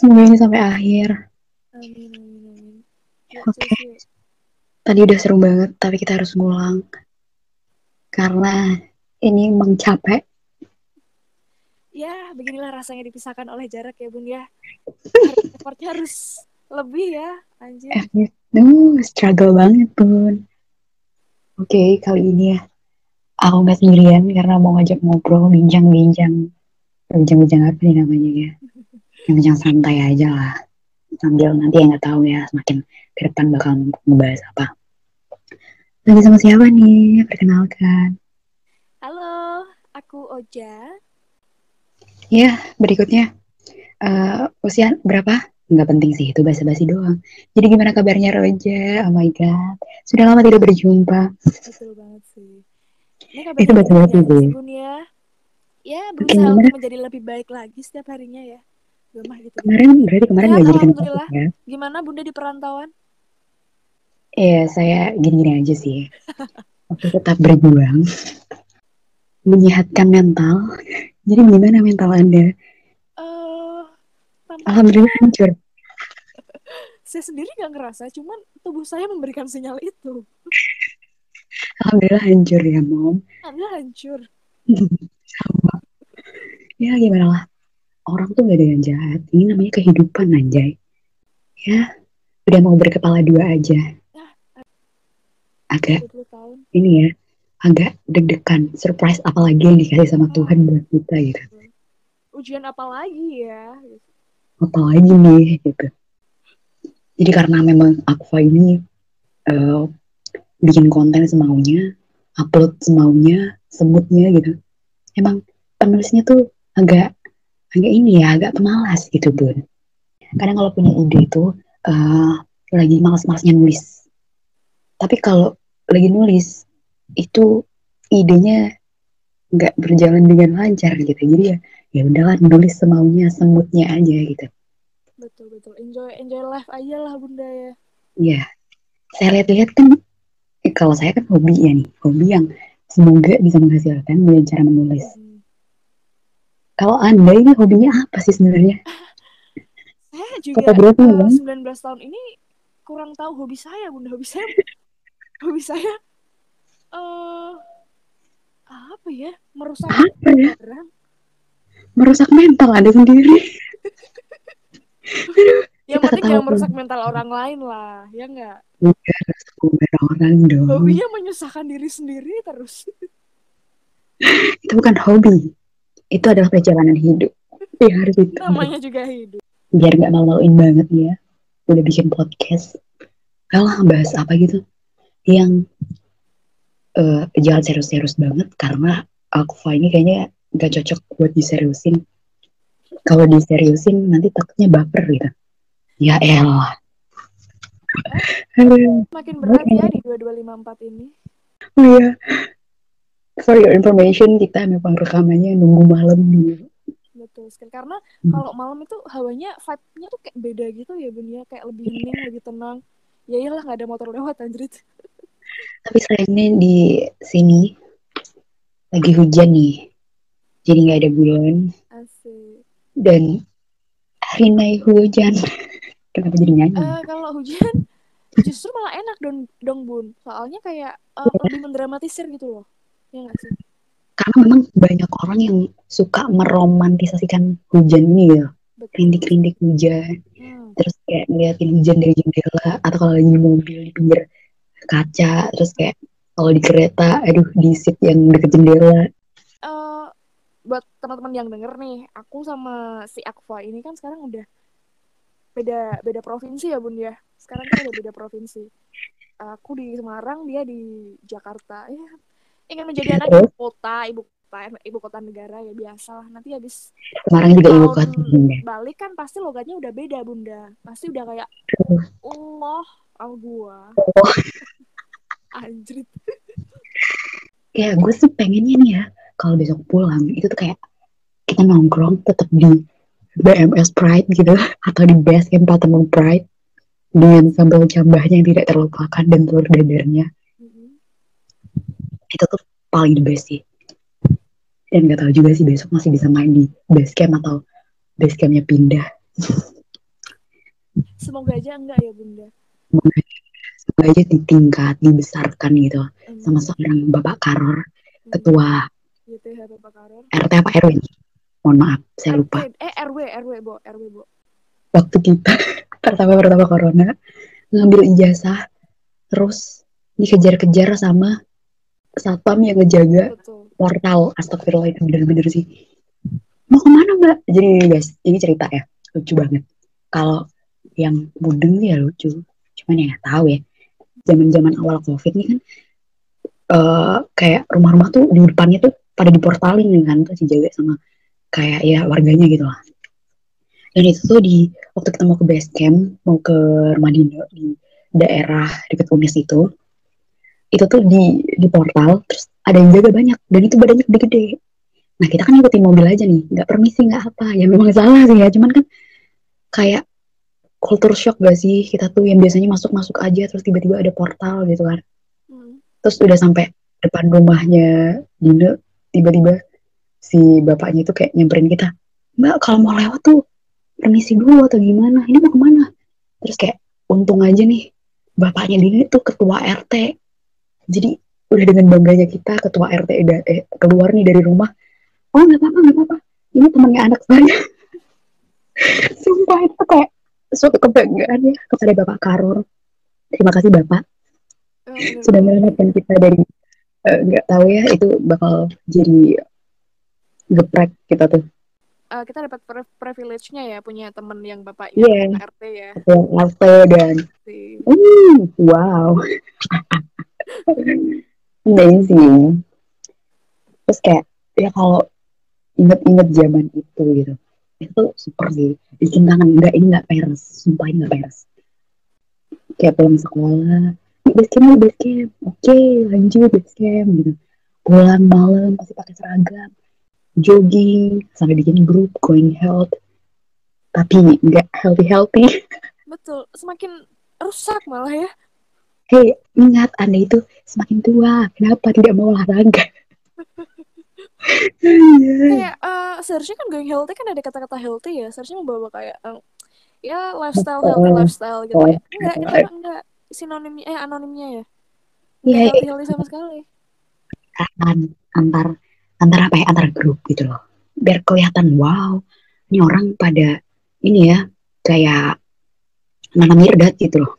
Semoga ini sampai akhir. Amin, amin, amin. Ya, Oke. yuk. Tadi udah seru banget, tapi kita harus ngulang. Karena ini emang capek. Ya, beginilah rasanya dipisahkan oleh jarak ya, Bun ya. Effortnya harus lebih ya, anjir. Eh, Duh, struggle banget pun. Oke, kali ini ya. Aku nggak sendirian karena mau ngajak ngobrol, bincang-bincang. Bincang-bincang apa nih namanya ya? Bincang santai aja lah. Sambil nanti yang nggak tahu ya, semakin ke depan bakal ngebahas apa. Lagi sama siapa nih? Perkenalkan. Halo, aku Oja. Ya, berikutnya. Eh, usia berapa? Nggak penting sih, itu basa-basi doang. Jadi gimana kabarnya Roja? Oh my God. Sudah lama tidak berjumpa. Betul banget sih. Ini kabarnya Itu basa-basi ya? Ya, berusaha untuk menjadi lebih baik lagi setiap harinya ya. Gitu. Kemarin, berarti kemarin nggak jadi kena alhamdulillah. COVID ya? Gimana Bunda di perantauan? Iya, saya gini-gini aja sih. Aku tetap berjuang. Menyehatkan mental. Jadi gimana mental Anda? Tampaknya Alhamdulillah hancur. saya sendiri nggak ngerasa, cuman tubuh saya memberikan sinyal itu. Alhamdulillah hancur ya, Mom. Anda hancur. Sama. Ya, gimana lah. Orang tuh gak ada yang jahat. Ini namanya kehidupan, anjay. Ya, udah mau berkepala dua aja. Agak, 20 tahun. ini ya, agak deg-degan. Surprise apalagi yang dikasih sama Tuhan buat kita gitu. Ujian apa lagi ya? Apalagi nih, gitu. Jadi karena memang Aqua ini eh, bikin konten semaunya, upload semaunya, semutnya gitu. Emang penulisnya tuh agak agak ini ya, agak pemalas gitu bun. Kadang kalau punya ide itu eh, lagi malas-malasnya nulis. Tapi kalau lagi nulis itu idenya nggak berjalan dengan lancar gitu. Jadi ya ya udahlah nulis semaunya, semutnya aja gitu. Betul betul. Enjoy enjoy life aja lah Bunda ya. Iya, saya lihat-lihat kan eh, kalau saya kan hobi ya nih, hobi yang semoga bisa menghasilkan dengan cara menulis. Hmm. Kalau anda ini hobinya apa sih sebenarnya? Saya juga Fotografi kan? 19 tahun ini kurang tahu hobi saya Bunda. Hobi saya hobi saya eh apa ya? Merusak Apa ya? orang. Merusak mental anda sendiri. Yang kita penting jangan merusak mental orang lain lah, ya enggak? Udah sekumpulan orang dong. Hobinya menyusahkan diri sendiri terus. Itu bukan hobi. Itu adalah perjalanan hidup. Ya harus itu. Namanya juga hidup. Biar nggak malu-maluin banget ya. Udah bikin podcast. Kalah bahas apa gitu. Yang eh jangan serius-serius banget karena Aqua ini kayaknya nggak cocok buat diseriusin. Kalau diseriusin nanti takutnya baper gitu. Ya elah. Makin berat ya di 2254 ini. Oh iya. For your information, kita memang rekamannya nunggu malam dulu. Betul sekali. Karena Hmm. kalau malam itu hawanya vibe-nya tuh kayak beda gitu ya Bun ya, kayak lebih hening, lebih tenang. Ya iyalah nggak ada motor lewat anjrit. Tapi sayangnya di sini lagi hujan nih. Jadi nggak ada bulan Asik. dan hari naik hujan. Kenapa jadi nyanyi? Eh kalau hujan justru malah enak dong, dong Bun. Soalnya kayak Iya. lebih mendramatisir gitu loh. Ya sih? Karena memang banyak orang yang suka meromantisasikan hujan ini ya. Rindik-rindik hujan. Hmm. Terus kayak ngeliatin hujan dari jendela. Atau kalau lagi di mobil di pinggir kaca. Terus kayak kalau di kereta, aduh di seat yang deket jendela. Eh, buat teman-teman yang denger nih, aku sama si Aqua ini kan sekarang udah beda beda provinsi ya Bun ya. Sekarang kita udah beda provinsi. Aku di Semarang, dia di Jakarta. Ya, ingin menjadi anak ibu kota, ibu kota, ibu kota negara ya biasa lah. Nanti habis Semarang juga ibu kota. Balik kan pasti logatnya udah beda Bunda. Pasti udah kayak. Allah al gua. Oh. Anjrit. ya gue sih pengennya nih ya kalau besok pulang itu tuh kayak kita nongkrong tetap di BMS Pride gitu atau di base camp Patemon Pride dengan sambal cambahnya yang tidak terlupakan dan telur dadarnya. Itu tuh paling the best sih. Dan nggak tahu juga sih besok masih bisa main di base camp atau base campnya pindah. Semoga aja enggak ya bunda. Semoga, semoga aja ditingkat dibesarkan gitu. Amin. sama seorang bapak karor Hmm. ketua YTH Bapak Karor. RT apa RW mohon maaf saya lupa. RT, eh RW RW bo RW bo. Waktu kita pertama pertama corona ngambil ijazah terus dikejar-kejar sama satpam yang ngejaga betul. portal astagfirullah itu bener-bener sih. Mau ke mana mbak? Jadi nih, guys ini cerita ya lucu banget. Kalau yang mudeng ya lucu cuman ya tahu ya. Zaman-zaman awal covid nih kan eh kayak rumah-rumah tuh di depannya tuh pada diportalin kan terus dijaga sama kayak ya warganya gitu lah. Dan itu tuh di waktu kita mau ke base camp mau ke rumah Dino di daerah dekat Unis itu itu tuh di di portal terus ada yang jaga banyak dan itu badannya gede-gede. Nah kita kan ngikutin mobil aja nih nggak permisi nggak apa ya memang salah sih ya cuman kan kayak culture shock gak sih? Kita tuh yang biasanya masuk-masuk aja terus tiba-tiba ada portal gitu kan. Hmm. terus udah sampai depan rumahnya Dino tiba-tiba si bapaknya itu kayak nyamperin kita mbak kalau mau lewat tuh permisi dulu atau gimana? Ini mau ke mana? Terus kayak untung aja nih bapaknya Dino itu ketua RT jadi udah dengan bangganya kita ketua RT udah eh, keluar nih dari rumah oh nggak apa-apa nggak apa-apa. Ini temannya anak saya. Sumpah itu kayak suatu kebanggaan ya. Kepada bapak Karor terima kasih bapak Eh, sudah menyelamatkan kita dari eh, nggak tahu ya itu bakal jadi geprek kita tuh. Eh, kita dapat pri- privilege-nya ya punya temen yang bapaknya Iya. anak RT ya. RT dan hmm, wow amazing terus kayak ya kalau inget-inget zaman itu gitu itu super sih. Bikin kangen. Enggak ini nggak peres. Sumpah ini nggak peres. Kayak pulang sekolah "Yuk, base camp yuk, base camp oke lanjut base camp gitu. Pulang malam pasti pakai seragam. Jogging sampai bikin grup going health. Tapi nggak healthy healthy betul. Semakin rusak malah ya Hei, ingat Anda itu semakin tua. Kenapa tidak mau olahraga? Kayak eh, seharusnya kan going healthy kan ada kata-kata healthy ya seharusnya membawa kayak eh, ya lifestyle healthy Betul. lifestyle gitu ya enggak Betul. mah enggak sinonimnya eh anonimnya ya Iya, enggak healthy healthy sama sekali An- antar antar apa ya antar grup gitu loh. Biar kelihatan wow, ini orang pada ini ya kayak Nana Mirdad gitu loh.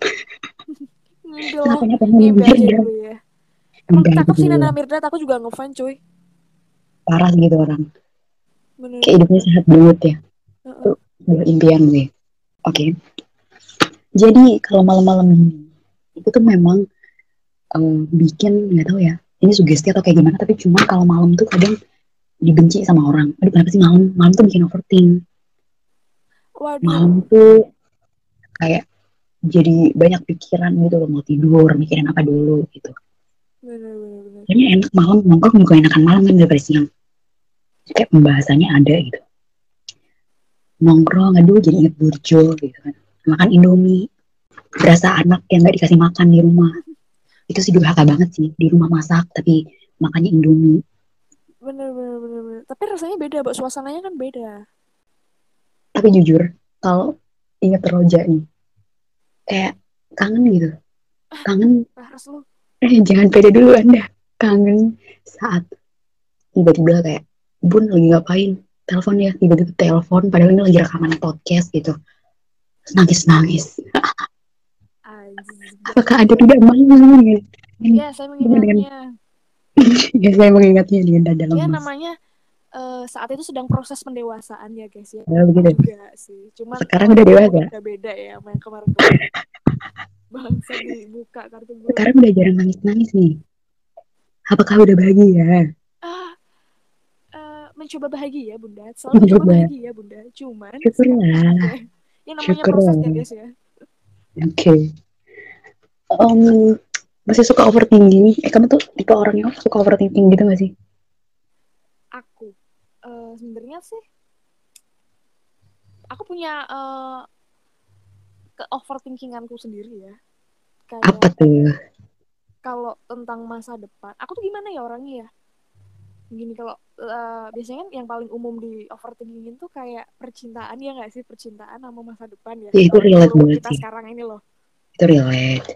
Mimpi Kenapa mimpi aja dulu ya emang cakep sih dulu. Nana Mirdad aku juga ngefan cuy Parah gitu orang. bener Kayak hidupnya sehat banget ya. Heeh. Buat impian gue. Oke. Jadi kalau malam-malam ini itu tuh memang eh, bikin nggak tahu ya. Ini sugesti atau kayak gimana? Tapi cuma kalau malam tuh kadang dibenci sama orang. Aduh kenapa sih malam? Malam tuh bikin overthink. waduh Malam tuh kayak jadi banyak pikiran gitu loh mau tidur mikirin apa dulu gitu. Kayaknya enak malam nongkrong juga enakan malam kan daripada siang. Kayak pembahasannya ada gitu. Nongkrong aduh jadi inget burjo gitu kan. Makan indomie. Berasa anak yang nggak dikasih makan di rumah. Itu sih durhaka banget sih. Di rumah masak tapi makannya indomie. bener bener bener bener tapi rasanya beda mbak suasananya kan beda Tapi jujur kalau inget Roja nih. Kayak kangen gitu. Kangen harus lu Eh, jangan pede dulu Anda. Kangen saat tiba-tiba kayak, Bun lagi ngapain? Telepon ya, tiba-tiba telepon, padahal ini lagi rekaman podcast gitu. Terus Nangis-nangis. anjir Apakah Anda tidak malu? ya? ya saya mengingatnya ya, saya mengingatnya dengan dada ya lemas. namanya eh, saat itu sedang proses pendewasaan ya guys ya Ya, begitu. juga sih cuman Sekarang udah dewasa. udah beda ya sama yang kemarin bangsa dibuka kartu gue Sekarang udah jarang nangis-nangis nih. Apakah udah bahagia? ah eh, mencoba bahagia bunda selalu mencoba Mencoba. bahagia bunda cuman Syukurlah. ya, yang namanya proses ya guys ya Oke. Om, masih suka overthinking? Eh, kamu tuh tipe orang yang suka overthinking gitu gak sih? Sebenarnya sih aku punya eh, ke overthinkinganku sendiri ya. Kayak Apa tuh? kalau tentang masa depan aku tuh gimana ya orangnya ya? Gini kalau uh, biasanya kan yang paling umum di overthinking tuh kayak percintaan ya nggak sih? Percintaan sama masa depan ya, ya itu relate banget kita sih. sekarang ini loh. Itu relate.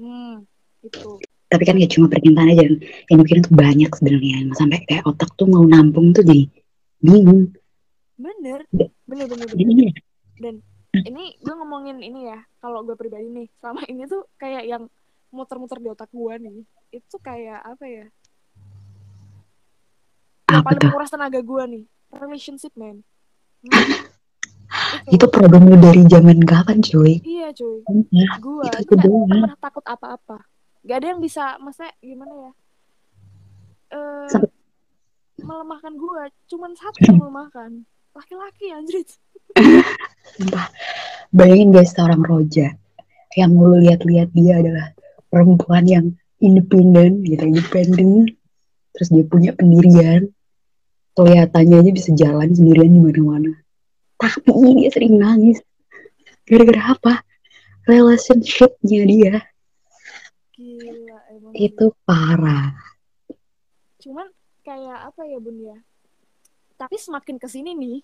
Hmm itu tapi kan ya cuma percintaan aja yang dipikirin tuh banyak sebenarnya sampai kayak otak tuh mau nampung tuh jadi bingung bener bener bener bener, bener. dan ini gue ngomongin ini ya kalau gue pribadi nih selama ini tuh kayak yang muter-muter di otak gue nih itu kayak apa ya yang apa paling tuh? tenaga gue nih relationship man hmm. itu. itu problem lu dari zaman kapan cuy iya cuy ya, gue itu, gak pernah takut apa-apa gak ada yang bisa masa gimana ya uh, Sampai... melemahkan gue cuman satu yang melemahkan laki-laki anjir Entah. Bayangin guys seorang Roja yang lu lihat-lihat dia adalah perempuan yang independen gitu, independen. Terus dia punya pendirian. Kelihatannya aja bisa jalan sendirian di mana-mana. Tapi dia sering nangis. Gara-gara apa? Relationshipnya dia. Gila emang. Itu parah. Cuman kayak apa ya bun ya? Tapi semakin ke sini nih,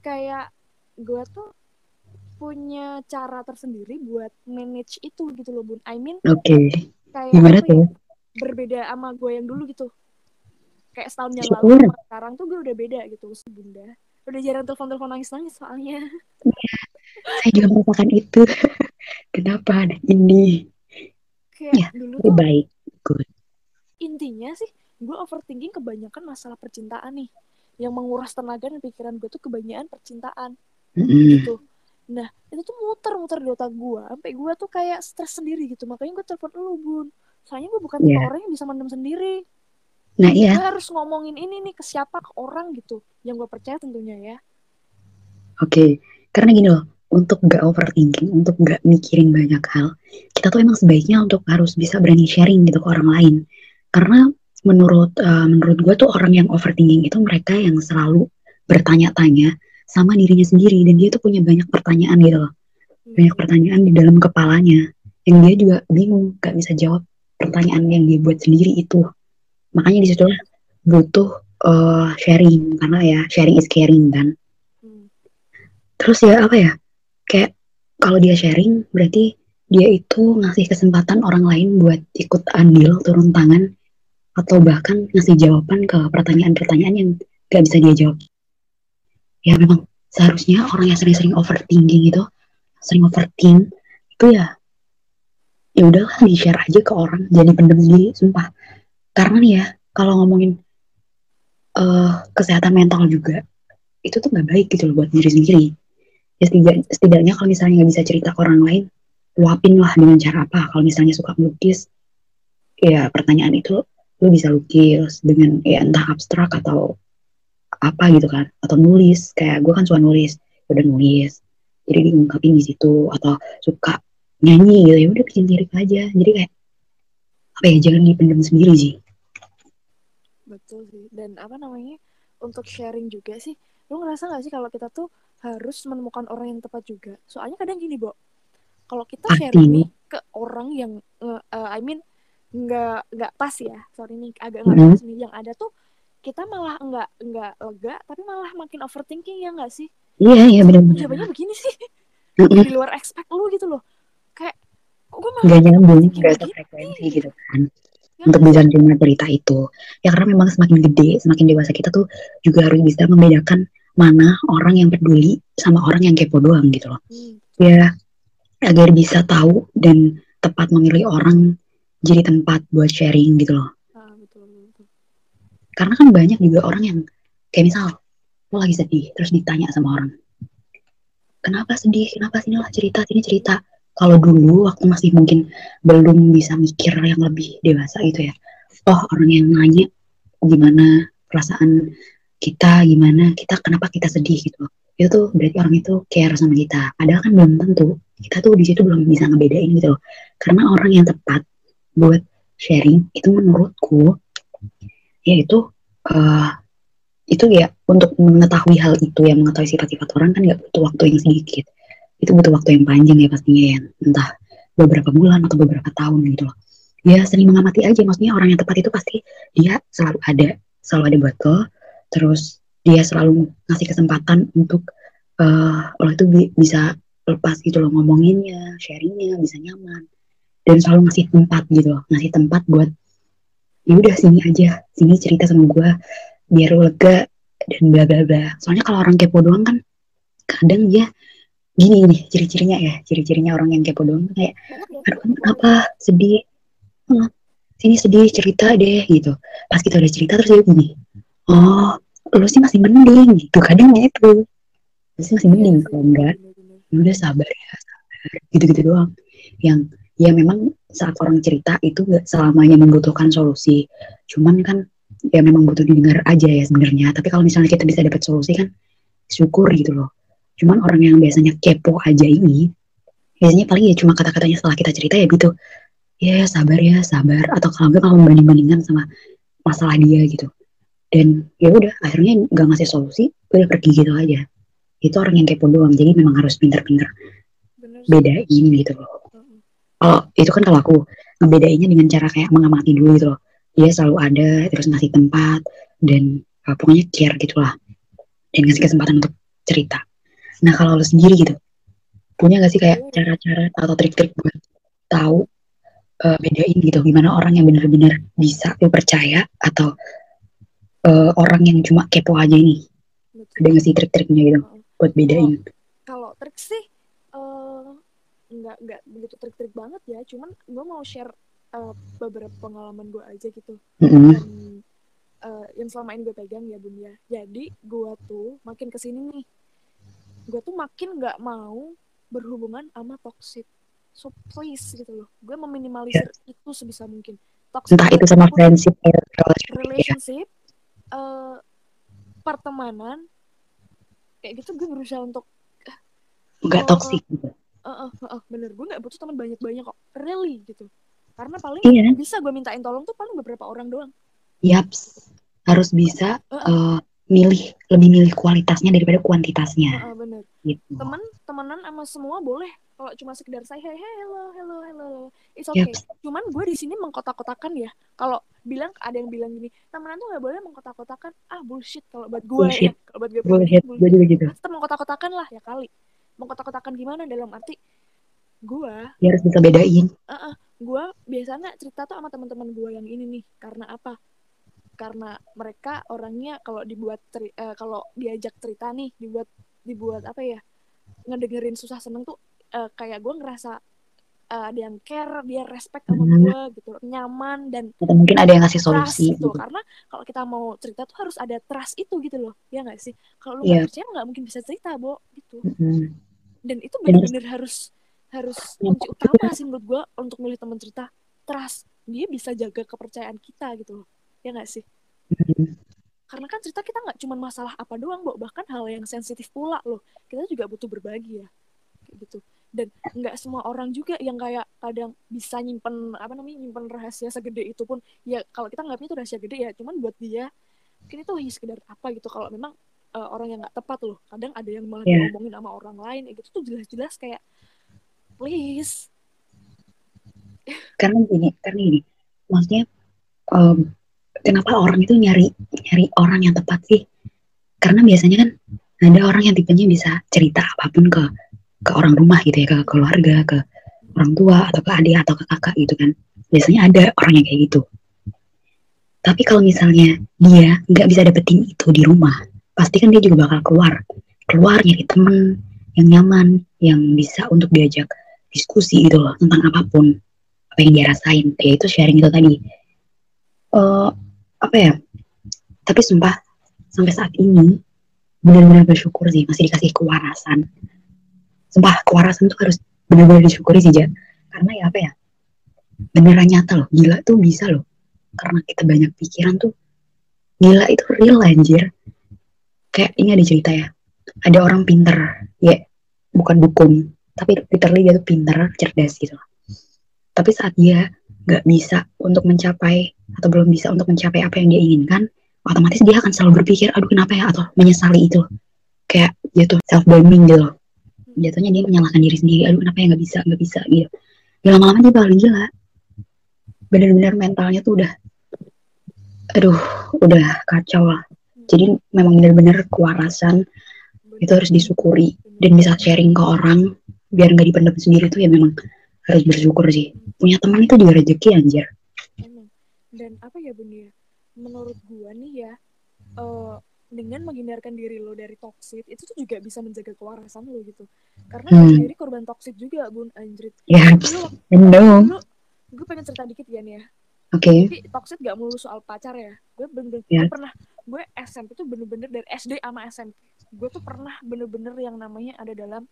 kayak gue tuh punya cara tersendiri buat manage itu gitu loh bun. I mean oke. okay. kayak gimana tuh ya, berbeda sama gue yang dulu gitu. Kayak setahun yang lalu sekarang tuh gue udah beda gitu bunda udah jarang telepon telepon nangis nangis soalnya. Ya, saya juga merasakan itu. Kenapa ada ini kayak ya, dulu tuh baik. Good. Intinya sih gue overthinking kebanyakan masalah percintaan nih. Yang menguras tenaga dan pikiran gue tuh kebanyakan percintaan. Gitu. Nah itu tuh muter-muter di otak gue sampai gue tuh kayak stres sendiri gitu. Makanya gue telepon lu bun. Soalnya gue bukan yeah. orang yang bisa mendem sendiri. Nah iya. gue harus ngomongin ini nih ke siapa ke orang gitu. Yang gue percaya tentunya ya. Oke okay. karena gini loh untuk gak overthinking untuk gak mikirin banyak hal kita tuh emang sebaiknya untuk harus bisa berani sharing gitu ke orang lain. Karena menurut uh, menurut gue tuh orang yang overthinking itu mereka yang selalu bertanya-tanya sama dirinya sendiri dan dia tuh punya banyak pertanyaan gitu loh. Banyak pertanyaan di dalam kepalanya yang dia juga bingung gak bisa jawab pertanyaan yang dia buat sendiri itu. Makanya di situ butuh uh, sharing karena ya sharing is caring kan. Terus ya apa ya kayak kalau dia sharing berarti dia itu ngasih kesempatan orang lain buat ikut andil turun tangan atau bahkan ngasih jawaban ke pertanyaan-pertanyaan yang gak bisa dia jawab. Ya memang seharusnya orang yang sering-sering overthinking itu sering overthink itu ya ya udahlah di share aja ke orang jadi pendem sendiri sumpah. Karena nih ya kalau ngomongin uh, kesehatan mental juga itu tuh nggak baik gitu loh buat diri sendiri ya setidak, setidaknya kalau misalnya nggak bisa cerita ke orang lain luapin lah dengan cara apa. Kalau misalnya suka melukis ya pertanyaan itu lu bisa lukis dengan ya entah abstrak atau apa gitu kan. Atau nulis kayak gue kan suka nulis udah nulis. Jadi diungkapin di situ. Atau suka nyanyi gitu ya udah bikin lirik aja. Jadi kayak apa ya jangan dipendam sendiri sih. Betul sih. Dan apa namanya untuk sharing juga sih lu ngerasa gak sih kalau kita tuh harus menemukan orang yang tepat juga. Soalnya kadang gini Bo. Kalau kita sharing nih ke orang yang uh, I mean nggak nggak pas ya. Sorry nih agak nggak mm -hmm. pas nih. Yang ada tuh kita malah nggak nggak lega tapi malah makin overthinking ya nggak sih? Iya iya benar jawabannya begini sih. Di luar expect lu gitu loh. Kayak kok gue malah nggak nyambung nggak frekuensi gitu kan. Ya, untuk bisa menerima cerita itu. Ya karena memang semakin gede semakin dewasa kita tuh juga harus bisa membedakan mana orang yang peduli sama orang yang kepo doang gitu loh. Hmm. ya agar bisa tahu dan tepat memilih orang jadi tempat buat sharing gitu loh. Karena kan banyak juga orang yang kayak misal lo lagi sedih terus ditanya sama orang kenapa sedih? Kenapa sini lah cerita sini cerita? Kalau dulu waktu masih mungkin belum bisa mikir yang lebih dewasa gitu ya oh orang yang nanya gimana perasaan kita gimana kita kenapa kita sedih gitu. Itu tuh berarti orang itu care sama kita. Padahal kan belum tentu kita tuh di situ belum bisa ngebedain gitu loh. Karena orang yang tepat buat sharing itu menurutku yaitu uh, itu ya untuk mengetahui hal itu yang mengetahui sifat-sifat orang kan nggak butuh waktu yang sedikit. Itu butuh waktu yang panjang ya pastinya ya. Entah beberapa bulan atau beberapa tahun gitu loh. Ya sering mengamati aja maksudnya orang yang tepat itu pasti dia selalu ada selalu ada buat lo terus dia selalu ngasih kesempatan untuk uh, lo itu bi bisa lepas gitu loh ngomonginnya sharingnya bisa nyaman. Dan selalu ngasih tempat gitu loh ngasih tempat buat ya udah sini aja sini cerita sama gue biar lo lega dan bla bla bla. Soalnya kalau orang kepo doang kan kadang dia gini nih ciri-cirinya ya ciri-cirinya orang yang kepo doang kayak aduh kenapa? Sedih. Sini sedih cerita deh gitu. Pas kita udah cerita terus dia gini oh lu sih masih mending gitu kadang itu. Lu sih masih mending kalau enggak. Ya udah sabar ya sabar. Gitu-gitu doang. Yang ya memang saat orang cerita itu gak selamanya membutuhkan solusi. Cuman kan ya memang butuh didengar aja ya sebenarnya. Tapi kalau misalnya kita bisa dapat solusi kan syukur gitu loh. Cuman orang yang biasanya kepo aja ini biasanya paling ya cuma kata-katanya setelah kita cerita ya gitu. Ya sabar ya sabar. Atau kalau enggak kalau membanding-bandingkan sama masalah dia gitu dan ya udah akhirnya nggak ngasih solusi udah pergi gitu aja. Itu orang yang kepo doang jadi memang harus pinter-pinter bedain gitu loh. Kalau itu kan kalau aku ngebedainnya dengan cara kayak mengamati dulu gitu loh. Dia selalu ada terus ngasih tempat dan uh, pokoknya care gitulah dan ngasih kesempatan untuk cerita. Nah kalau lo sendiri gitu punya gak sih kayak cara-cara atau trik-trik buat tahu uh, bedain gitu gimana orang yang benar-benar bisa lo percaya atau uh, orang yang cuma kepo aja ini ada nggak sih trik-triknya gitu buat bedain? Kalau trik sih uh, nggak nggak begitu trik-trik banget ya. Cuman gue mau share uh, beberapa pengalaman gue aja gitu. Mm-hmm. dan uh, yang selama ini gue pegang ya bun ya. Jadi gue tuh makin ke sini nih. Gue tuh makin nggak mau berhubungan sama toxic so please gitu loh. Gue meminimalisir yeah. itu sebisa mungkin. Toxic entah itu sama friendship relationship uh, pertemanan kayak gitu gue berusaha untuk nggak uh, toxic uh, uh, uh, bener. Gue nggak butuh teman banyak banyak kok. Really gitu. Karena paling iya. bisa gue mintain tolong tuh paling beberapa orang doang. Yaps harus bisa uh, uh. Uh, milih lebih milih kualitasnya daripada kuantitasnya. Uh, uh, bener. Gitu. teman temenan sama semua boleh kalau cuma sekedar saya hey, hey hello hello hello it's okay. yep. cuman gue di sini mengkotak-kotakan ya. Kalau bilang ada yang bilang gini temenan tuh nggak boleh mengkotak-kotakan. Ah bullshit kalau buat gue ya. Kalau buat gue bullshit, bullshit. gue juga gitu. Mengkotak-kotakan lah ya kali. Mengkotak-kotakan gimana dalam arti gue ya harus bisa bedain. Uh -uh, gue biasanya cerita tuh sama teman-teman gue yang ini nih. Karena apa? Karena mereka orangnya kalau dibuat uh, kalau diajak cerita nih dibuat dibuat apa ya ngedengerin susah seneng tuh uh, kayak gue ngerasa uh, ada yang care dia respect sama hmm. gue gitu nyaman dan atau mungkin ada yang ngasih solusi gitu. gitu karena kalau kita mau cerita tuh harus ada trust itu gitu loh ya nggak sih kalau lu yeah. percaya nggak mungkin bisa cerita bo gitu hmm. dan itu benar-benar harus harus kunci utama sih menurut gue untuk milih teman cerita trust dia bisa jaga kepercayaan kita gitu loh ya nggak sih hmm. karena kan cerita kita nggak cuma masalah apa doang, Bo. bahkan hal yang sensitif pula loh. Kita juga butuh berbagi ya, kayak gitu dan nggak semua orang juga yang kayak kadang bisa nyimpen apa namanya nyimpen rahasia segede itu pun. Ya kalau kita nggak itu rahasia gede ya cuman buat dia mungkin itu hanya sekedar apa gitu. Kalau memang uh, orang yang nggak tepat loh kadang ada yang malah yeah. ngomongin sama orang lain ya gitu tuh jelas-jelas kayak please. Karena gini karena gini maksudnya um, kenapa orang itu nyari nyari orang yang tepat sih? Karena biasanya kan ada orang yang tipenya bisa cerita apa pun ke ke orang rumah gitu ya ke keluarga ke orang tua atau ke adik atau ke kakak gitu kan. Biasanya ada orang yang kayak gitu. Tapi kalau misalnya dia nggak bisa dapetin itu di rumah pasti kan dia juga bakal keluar. Keluar nyari temen yang nyaman yang bisa untuk diajak diskusi gitu loh tentang apa pun apa yang dia rasain. Yaitu sharing itu tadi. Uh, apa ya? Tapi sumpah sampai saat ini benar-benar bersyukur sih masih dikasih kewarasan sumpah kewarasan tuh harus benar-benar disyukuri sih Ja karena ya apa ya? Beneran nyata loh gila tuh bisa loh. Karena kita banyak pikiran tuh gila itu real anjir. Kayak ini ada cerita ya ada orang pinter ya bukan dukun tapi literally dia tuh pinter cerdas gitu tapi saat dia nggak bisa untuk mencapai atau belum bisa untuk mencapai apa yang dia inginkan otomatis dia akan selalu berpikir aduh kenapa ya? atau menyesali itu. Kayak dia tuh self blaming gitu loh jatuhnya dia menyalahkan diri sendiri. Aduh kenapa ya? Nggak bisa nggak bisa gitu. Ya lama-lama dia bakal gila benar-benar mentalnya tuh udah aduh udah kacau lah. Jadi memang benar-benar kewarasan. Itu harus disyukuri. Dan bisa sharing ke orang biar nggak dipendam sendiri tuh ya memang harus bersyukur sih. Punya teman itu juga rezeki anjir. Dan apa ya bun ya? Menurut gua nih ya eh, dengan menghindarkan diri lo dari toxic itu tuh juga bisa menjaga kewarasan lo gitu. Karena Hmm. gue sendiri korban toxic juga bun. Anjrit. Ya dulu gue pengen cerita dikit ya nih ya. Oke. Tapi toxic gak melulu soal pacar ya. Gue bener-bener Ya. gue pernah gue SMP tuh bener-bener dari SD sama SMP gue tuh pernah bener-bener yang namanya ada dalam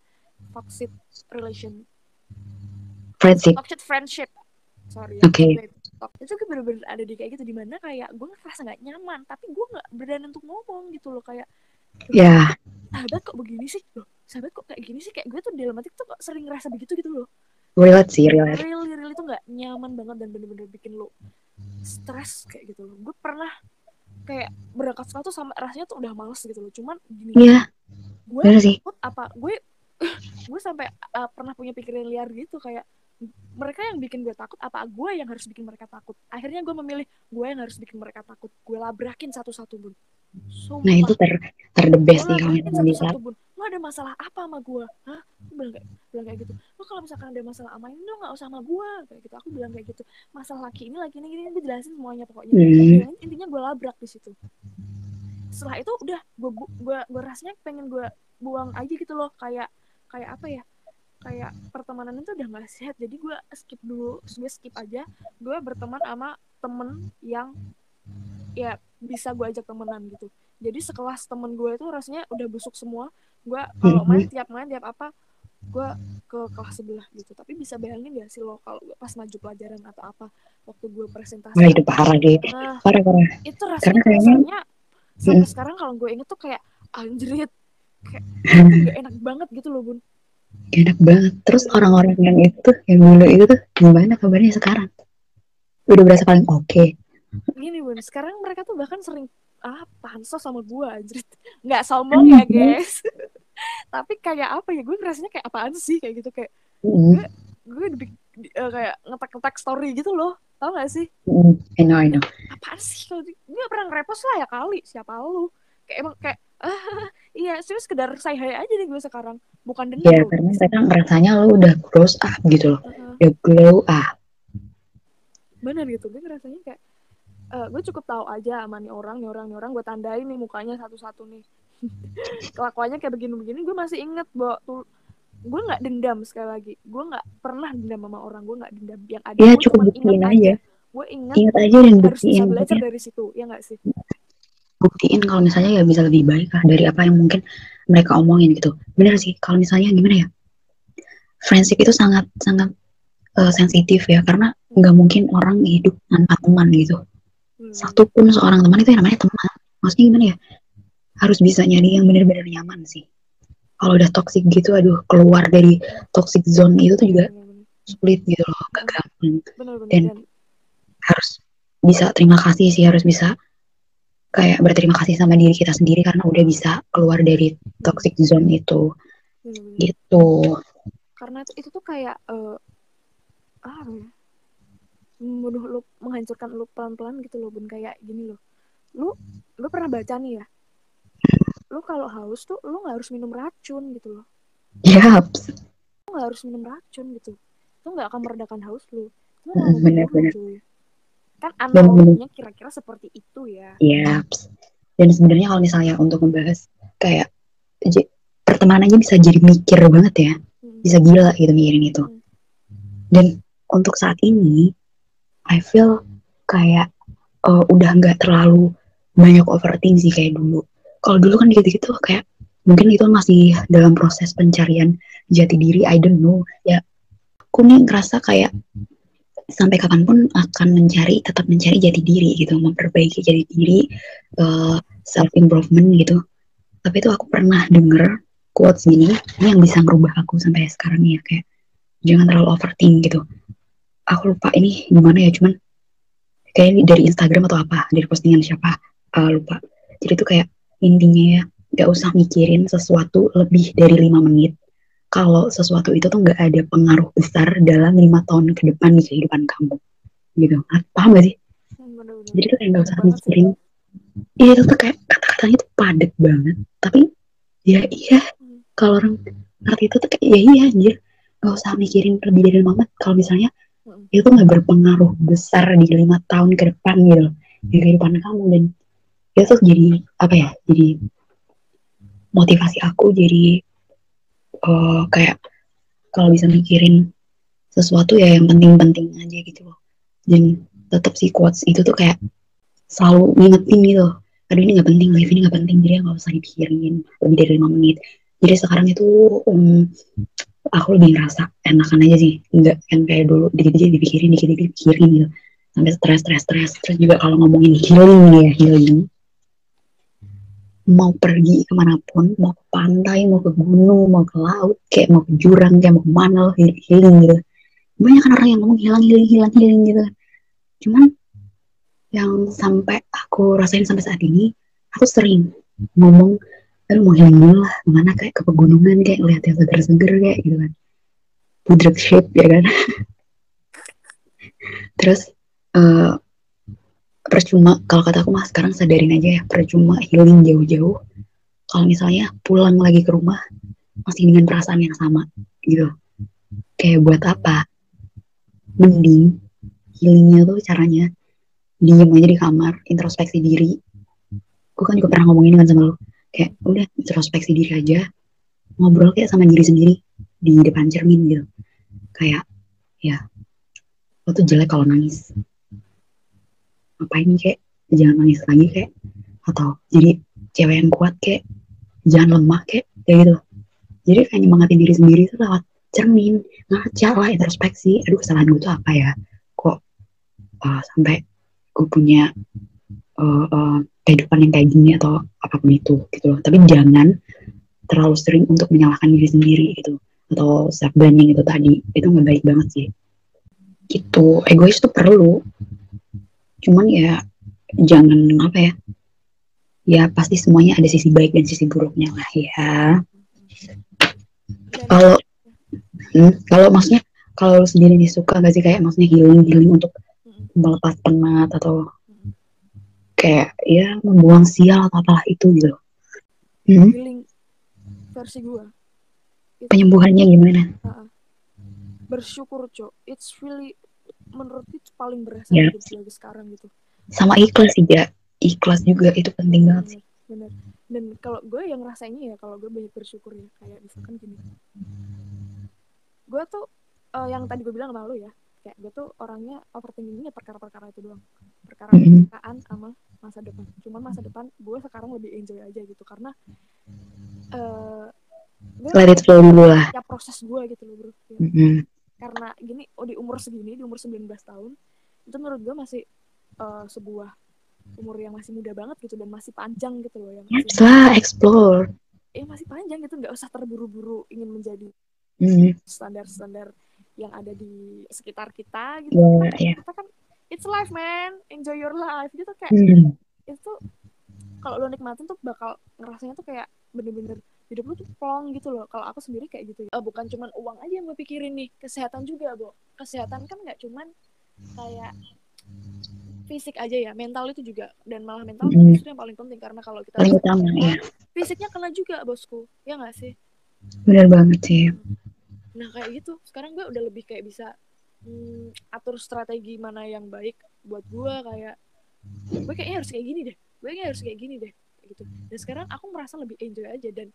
toxic relation. Friendship. Toxic friendship. Sorry Oke. ya Tok- itu gue bener-bener ada di kayak gitu di mana kayak gue ngerasa nggak nyaman tapi gue nggak berani untuk ngomong gitu loh kayak ya. sahabat kok begini sih? Loh sahabat kok kayak gini sih? Kayak gue tuh dalam hati tuh kok sering ngerasa begitu gitu loh. Relate sih relate. real real itu nggak nyaman banget dan bener-bener bikin lo stres kayak gitu loh. Gue pernah kayak berangkat sekolah tuh sama rasanya tuh udah males gitu loh. Cuman gini Iya, gue sih. takut apa gue gue sampai uh, pernah punya pikiran liar gitu kayak mereka yang bikin gue takut apa gue yang harus bikin mereka takut? Akhirnya gue memilih gue yang harus bikin mereka takut. Gue labrakin satu-satu bun. Sumpah. Nah itu ter ter the best Gue sih kalau satu-satu bun. Lo ada masalah apa sama gue? Hah? Bilang kayak bilang kayak gitu. Lo kalau misalkan ada masalah sama ini lo nggak usah sama gue kayak gitu. Aku bilang kayak gitu. Masalah laki ini laki ini gini gue jelasin semuanya pokoknya. Hmm. Intinya gue labrak di situ. Setelah itu udah gue gue gue rasanya pengen gue buang aja gitu loh. Kayak kayak apa ya kayak pertemanan itu udah gak sehat jadi gue skip dulu gue skip aja. Gue berteman sama temen yang ya bisa gue ajak temenan gitu. Jadi sekelas temen gue itu rasanya udah busuk semua. Gue kalau main tiap main tiap apa gue ke kelas sebelah gitu. Tapi bisa bayangin gak sih lo kalau gue pas maju pelajaran atau apa waktu gue presentasi? Wah itu parah deh, nah parah parah. itu rasanya kayaknya- rasanya sampai sekarang kalau gue inget tuh kayak anjrit kayak itu gak enak banget gitu loh bun Enak banget. Terus orang-orang yang itu, yang dulu itu tuh gimana kabarnya sekarang? Udah berasa paling oke. gini bun. Sekarang mereka tuh bahkan sering ah pansos sama gue anjrit. Nggak sombong ya guys. Tapi kayak apa ya? Gue ngerasanya kayak apaan sih? Kayak gitu kayak gue di- di- eh, kayak ngetek-ngetek story gitu loh. Tau gak sih? Mm, I know, I know. apaan sih? Gue pernah nge-repost lah ya kali. Siapa lu? Kayak emang kayak ah, iya serius sekedar say hi aja nih gue sekarang. Bukan dendam Ya karena mereka ngerasanya lo udah close up gitu loh, udah glow up. bener gitu gue ngerasanya kayak eh, gue cukup tahu aja sama nih orang nih orang nih orang gue tandain nih mukanya satu-satu nih. Kelakuannya kayak begini-begini gue masih inget bahwa tuh gue nggak dendam sekali lagi. Gue nggak pernah dendam sama orang gue nggak dendam. Yang ada Ya, gue cukup cuma buktiin inget aja. gue inget Ingat aja dan harus bisa buktiin, belajar pokoknya dari situ ya nggak sih buktiin kalau misalnya ya bisa lebih baik lah dari apa yang mungkin mereka omongin gitu. Bener sih, kalau misalnya gimana ya, friendship itu sangat sangat eh, sensitif ya karena nggak mungkin orang hidup tanpa teman gitu. Hmm. Satu pun seorang teman itu yang namanya teman. Maksudnya gimana ya? Harus bisa nyari yang benar-benar nyaman sih. Kalau udah toxic gitu, aduh keluar dari toxic zone itu tuh juga Bener-bener. sulit gitu loh, gak gampang. Bener-bener. Dan Harus bisa terima kasih sih, harus bisa kayak berterima kasih sama diri kita sendiri karena udah bisa keluar dari toxic zone itu. Bener-bener. gitu. karena itu, itu tuh kayak eh apa ya? Membunuh lu menghancurkan lu pelan-pelan gitu loh bun. Kayak gini loh. Lu lu pernah baca nih ya? Lu kalau haus tuh lu nggak harus minum racun gitu loh. Yap, lu nggak harus minum racun gitu. Itu nggak akan meredakan haus lu. Bener. cuy kan Dan analoginya kira-kira seperti itu ya yap. Dan sebenarnya kalau misalnya untuk membahas kayak pertemanannya bisa jadi mikir banget ya, Hmm. bisa gila gitu mikirin itu. Hmm. Dan untuk saat ini, I feel kayak eh, udah nggak terlalu banyak overthink sih kayak dulu. Kalau dulu kan gitu-gitu kayak mungkin itu masih dalam proses pencarian jati diri, I don't know. Ya, aku nih ngerasa kayak sampai kapan pun akan mencari, tetap mencari jati diri gitu, memperbaiki jati diri, self improvement gitu. Tapi itu aku pernah denger quotes gini, ini yang bisa ngerubah aku sampai sekarang ya kayak jangan terlalu overthink gitu. Aku lupa ini gimana ya, cuman kayak dari Instagram atau apa, dari postingan siapa, eh, lupa. Jadi itu kayak intinya ya, gak usah mikirin sesuatu lebih dari lima menit. Kalau sesuatu itu tuh gak ada pengaruh besar dalam lima tahun ke depan di kehidupan kamu. Gitu. Ah, Paham gak sih? Hmm, jadi tuh kayak nggak usah mikirin iya itu tuh kayak kata-katanya tuh padat banget tapi ya iya Hmm. kalau orang ngerti itu tuh kayak ya iya anjir nggak usah mikirin lebih dari banget kalau misalnya Mm-mm. itu nggak berpengaruh besar di lima tahun ke depan gitu di kehidupan kamu dan itu tuh jadi apa ya jadi motivasi aku jadi eh, kayak kalau bisa mikirin sesuatu ya yang penting-penting aja gitu loh. Dan tetap si quotes itu tuh kayak selalu ngingetin gitu. Aduh ini nggak penting live ini nggak penting jadi nggak usah dipikirin lebih dari lima menit. Jadi sekarang itu um, aku lebih ngerasa enakan aja sih. Nggak yang kayak dulu dikit-dikit dipikirin dikit-dikit dipikirin gitu. Sampai stres stres stres. Terus juga kalau ngomongin healing ya healing mau pergi ke mana pun mau ke pantai mau ke gunung mau ke laut kayak mau ke jurang kayak mau ke mana lo he- healing gitu. Banyak kan orang yang ngomong hilang healing hilang healing gitu. Cuman yang sampai aku rasain sampai saat ini aku sering ngomong aduh mau healing lah ke mana kayak ke pegunungan kayak lihat yang seger-seger kayak gitu kan. Pudrek shape ya kan? Terus eh percuma. Kalau kata aku mah sekarang sadarin aja ya. Percuma healing jauh-jauh. Kalau misalnya pulang lagi ke rumah masih dengan perasaan yang sama gitu. Kayak buat apa? Mending healingnya tuh caranya diem aja di kamar introspeksi diri. Gue kan juga pernah ngomongin kan sama lo kayak udah introspeksi diri aja. Ngobrol kayak sama diri sendiri di depan cermin gitu. Kayak ya lo tuh jelek kalau nangis ngapain kayak jangan nangis lagi kayak atau jadi cewek yang kuat kayak jangan lemah kayak kayak gitu. Jadi kayak nyemangatin diri sendiri tuh lewat cermin ngaca lah introspeksi. Aduh kesalahan gue tuh apa ya? Kok uh, sampai gue punya uh, uh, kehidupan yang kayak gini atau apa pun itu gitu loh. Tapi jangan terlalu sering untuk menyalahkan diri sendiri gitu. Atau self blaming itu tadi. Itu nggak baik banget sih. Gitu. Egois tuh perlu cuman ya jangan apa ya ya pasti semuanya ada sisi baik dan sisi buruknya lah ya. Kalau hmm, kalau maksudnya kalau lu sendiri nih suka gak sih kayak maksudnya healing healing untuk melepas penat atau kayak ya membuang sial atau apalah itu gitu. Hmm, healing versi gue penyembuhannya gimana? Bersyukur cok. It's really menurut itu paling berasa Ya. di hidup lagi sekarang gitu. Sama ikhlas sih ya ikhlas juga itu penting banget sih. Bener, bener. dan kalau gue yang rasanya ya kalau gue banyak bersyukur ya. Kayak misalkan gini. Gue tuh eh, yang tadi gue bilang sama lu ya. Kayak gue tuh orangnya overthinkingnya perkara-perkara itu doang. Perkara Mm-mm. perkaan sama masa depan. Cuman masa depan gue sekarang lebih enjoy aja gitu. Karena eh gue let it flow dulu lah. ya proses gue gitu loh bro. Ya, Mm-mm. Karena gini oh di umur segini di umur 19 tahun itu menurut gue masih eh, sebuah umur yang masih muda banget gitu dan masih panjang gitu loh yang masih lah explore. Eh masih panjang gitu nggak usah terburu-buru ingin menjadi Mm, standar-standar yang ada di sekitar kita gitu. Ya kita, ya kita kan it's life man. Enjoy your life gitu kayak Mm, itu kalau lo nikmatin tuh bakal ngerasanya tuh kayak bener-bener hidup lu tuh plong gitu loh. Kalau aku sendiri kayak gitu Eh, bukan cuman uang aja yang gue pikirin nih. Kesehatan juga bo. Kesehatan kan nggak cuman kayak fisik aja ya. Mental itu juga. Dan malah mental Mm. justru yang paling penting. Karena kalau kita paling utama ya fisiknya kena juga bosku. Ya nggak sih? Benar banget sih. Nah kayak gitu. Sekarang gue udah lebih kayak bisa hmm, atur strategi mana yang baik buat gue. Kayak gue kayaknya harus kayak gini deh. Gue kayaknya harus kayak gini deh. Gitu. Dan sekarang aku merasa lebih enjoy aja. Dan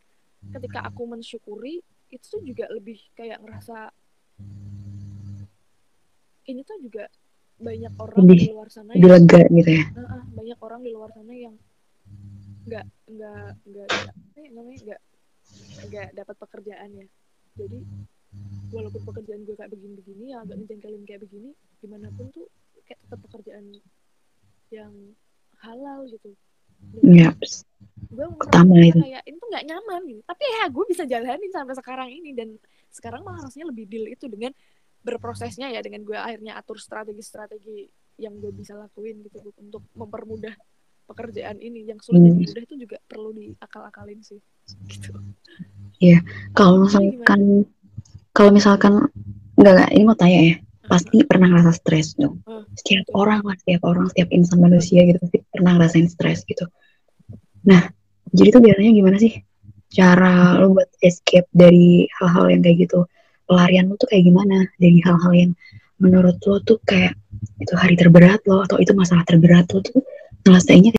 ketika aku mensyukuri itu tuh juga lebih kayak ngerasa ini tuh juga banyak orang Lebih- di luar sana lebih yang lega gitu ya? Ah, ah, banyak orang di luar sana yang nggak nggak nggak ya namanya nggak nggak dapat pekerjaan ya. Jadi walaupun pekerjaan gue kayak begini-begini ya agak ngejengkelin kayak begini gimana pun tuh kayak tetap pekerjaan yang halal gitu. Dan ya gue Utama itu. kayak ini tuh nggak nyaman gitu. Tapi ya gue bisa jalanin sampai sekarang ini. Dan sekarang mah harusnya lebih deal itu dengan berprosesnya ya dengan gue akhirnya atur strategi-strategi yang gue bisa lakuin gitu untuk mempermudah pekerjaan ini. Yang sulit Hmm. dan mudah itu juga perlu diakal-akalin sih. Gitu. Kalau Lu gimana? misalkan kalau misalkan enggak enggak ini mau tanya ya. Pasti pernah ngerasa stres dong? Hmm. setiap orang lah setiap orang setiap insan manusia gitu pasti pernah ngerasain stres gitu. Nah jadi tuh biasanya gimana sih? Cara lo buat escape dari hal-hal yang kayak gitu. Pelarian lo tuh kayak gimana? Dari hal-hal yang menurut lo tuh kayak itu hari terberat lo atau itu masalah terberat lo tuh ngerasainnya